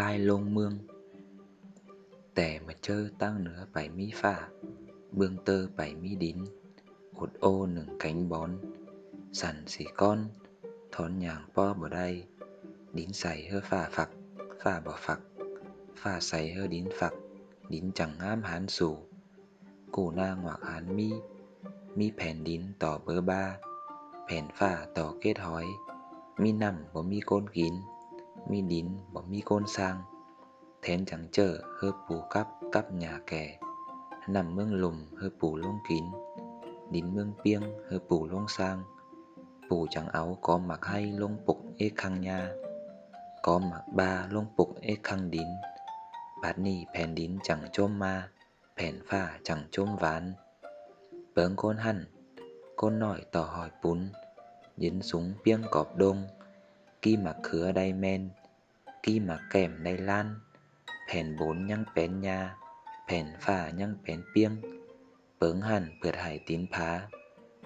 ลายลงเมืองแต่มาเจอตั้งเหนือไปมีฝ่า เบื้องเตอไปมีดินอดโอหนึ่งแข็งบอน สันสีก้อน ถอนอย่างป้อบ่ได้ ดินใส่เฮือฝ่าฝัก ฝ่าบ่ฝัก ฝ่าใส่เฮือดินฝัก ดินจังงามหานสู่ กูนางหวักหานมี มีแผ่นดินต่อเบอร์บ้า แผ่นฝ่าต่อเกตหอย มีน้ำบ่มีก้นกิน mi đín bỏ mi côn sang thén chẳng chờ hơ phù cắp cắp nhà kẻ. Nằm mương lùm hơ phù lông kín. Đín mương piêng hơ phù lông sang phù chẳng áo có mặc hay lông phục ê khăng nha. Có mặc ba lông phục ê khăng đín bát nì phèn đín chẳng chôm ma. Phèn pha chẳng chôm ván. Bớng côn hẳn. Côn nổi tỏ hỏi bún. Dính súng piêng cọp đông กี้มะเขือได้แมนกี้มะแก้มได้ลั่น แผ่นบนยังเป็นยา แผ่นฝ้ายังเป็นเปียง เปิงหันเปิดหายตินผา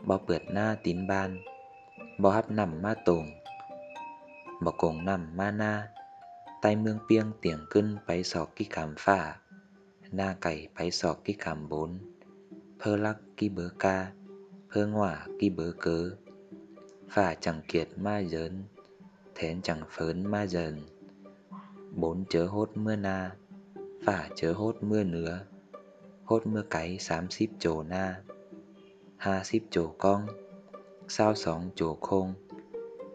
บ่เปิดหน้าตินบานบ่ฮับนำมาตรงบ่กงนำมาหน้าใต้เมืองเปียงเตียงขึ้นไปสอกกี่คำฝ้า หน้าไก่ไปสอกกี่คำบน เพอลักกี่เบอร์กา เพอหว่ากี่เบอร์เกอฝ่าจังเกียดมาเยิน thén chẳng phớn ma dần. Bốn chớ hốt mưa na, phả chớ hốt mưa nứa. Hốt mưa cái xám xíp chỗ na, ha xíp chỗ con, sao sóng chỗ khôn.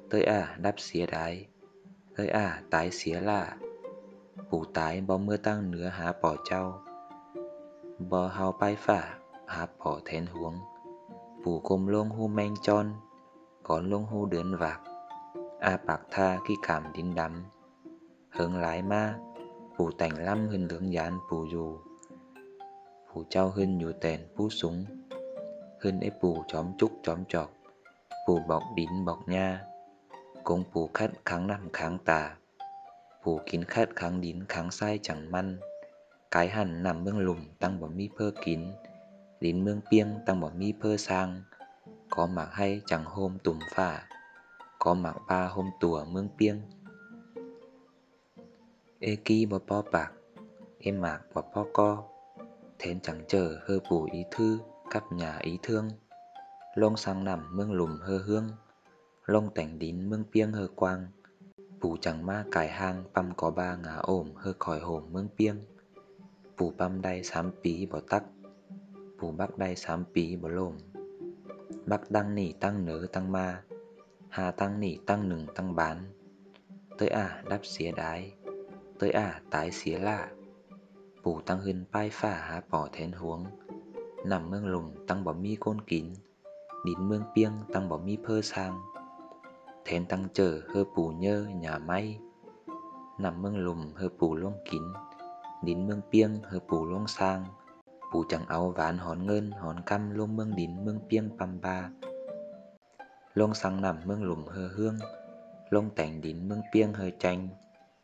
Tới à đắp xía đái, tới à tái xía lạ. Vụ tái bó mưa tăng nứa há bỏ trao bò hào bay phả há bỏ thén huống. Vụ côm lông hu men tròn, có lông hu đớn vạc. A bạc tha khi cảm đín đắm hướng lái ma phủ tành lâm hình lưỡng dán phủ dù phủ trao hình nhủ tèn phú súng hình ép phủ chóm trúc chóm chọc phủ bọc đín bọc nha cũng phủ khát kháng năm kháng tà phủ kín khát kháng đín kháng sai chẳng măn cái hẳn nằm mương lùm tăng bỏ mi phơ kín đến mương piêng tăng bỏ mi phơ sang có mặc hay chẳng hôm tùm phả có mạc ba hôm tùa mương piêng. Ê ki bò po bạc em mạc bò po co thén chẳng chờ hơ bù ý thư cắp nhà ý thương. Lông sang nằm mương lùm hơ hương, lông tảnh đín mương piêng hơ quang. Bù chẳng ma cải hang, păm có ba ngà ổm hơ khỏi hổm mương piêng. Bù păm đay xám pí bò tắc bù bắc đay xám pí bò lồm bắc đăng nỉ tăng nớ tăng ma hà tăng nỉ tăng nừng tăng bán. Tới à đắp xía đái, tới à tái xía lạ. Bù tăng hưng pai phả há bỏ thén huống, nằm mương lùng tăng bỏ mi côn kín đín mương piêng tăng bỏ mi phơ sang. Thén tăng chờ hơ bù nhơ nhà may, nằm mương lùm hơ bù lông kín đín mương piêng hơ bù lông sang. Bù chẳng áo ván hón ngơn hón căm lông mương đín mương piêng păm ba lông sang nằm mương lùm hơ hương, lông tảnh đín mương piêng hơi chanh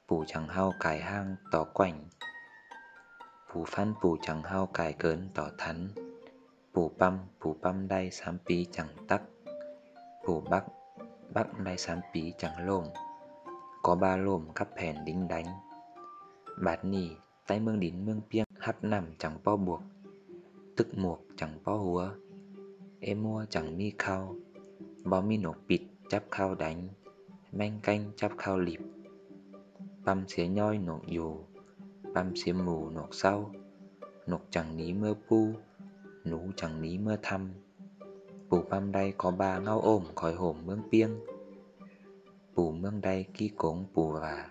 phủ chẳng hao cài hang tỏ quảnh. Phủ phan phủ chẳng hao cài cớn tỏ thắn, phủ băm phủ băm đay sám pí chẳng tắc, phủ bắc bắc đay sám pí chẳng lồm, có ba lồm cắp hèn đính đánh. Bát nỉ, tay mương đín mương piêng hắt nằm chẳng po buộc, tức muộc chẳng po húa em mua chẳng mi khao bó mi nộp bịt chắp khao đánh, manh canh chắp khao lịp. Băm xía nhoi nộp dù băm xía mù nộp sau nộp chẳng ní mưa pu, nú chẳng ní mưa thăm. Bù băm đây có ba ngao ôm khỏi hổm mương piêng, bù mương đây ký cống bù và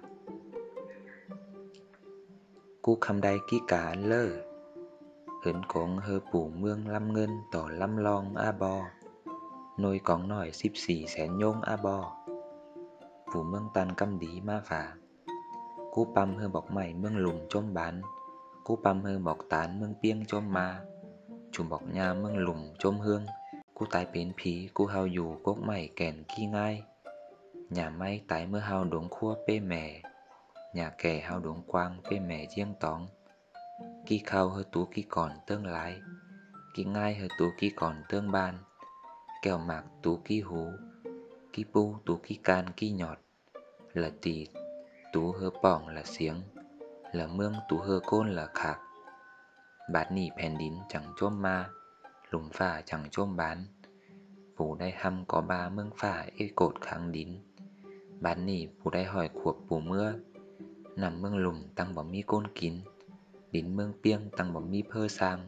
cu khăm đây ký cả lơ hớn cống hơ bù mương lâm ngân tỏ lâm long a bò nôi cóng nổi xíp xì xén nhôm a bò. Phủ mương tan căm đí ma phả cú păm hơ bọc mày mương lùm chôm bán. Cú păm hơ bọc tán mương piêng chôm ma. Chùm bọc nhà mương lùm chôm hương. Cú tái bến phí cú hao dù cốc mày kèn ki ngai. Nhà may tái mưa hao đống khua pê mè. Nhà kẻ hao đống quang pê mè riêng tóng ki khao hơ tú ki còn tương lái ki ngai hơ tú ki còn tương ban kèo mạc tú ký hú, ký pu tú ký can ký nhọt, là tì tú hơ bỏng là xiếng, là mương tú hơ côn là khạc. Bát nỉ phèn đín chẳng chôm ma lùng phả chẳng chôm bán. Phủ đai hăm có ba mương phả y cột kháng đín. Bán nỉ phủ đai hỏi cuộc phủ mưa nằm mương lùng tăng bóng mi côn kín, đín mương piêng tăng bóng mi phơ sang.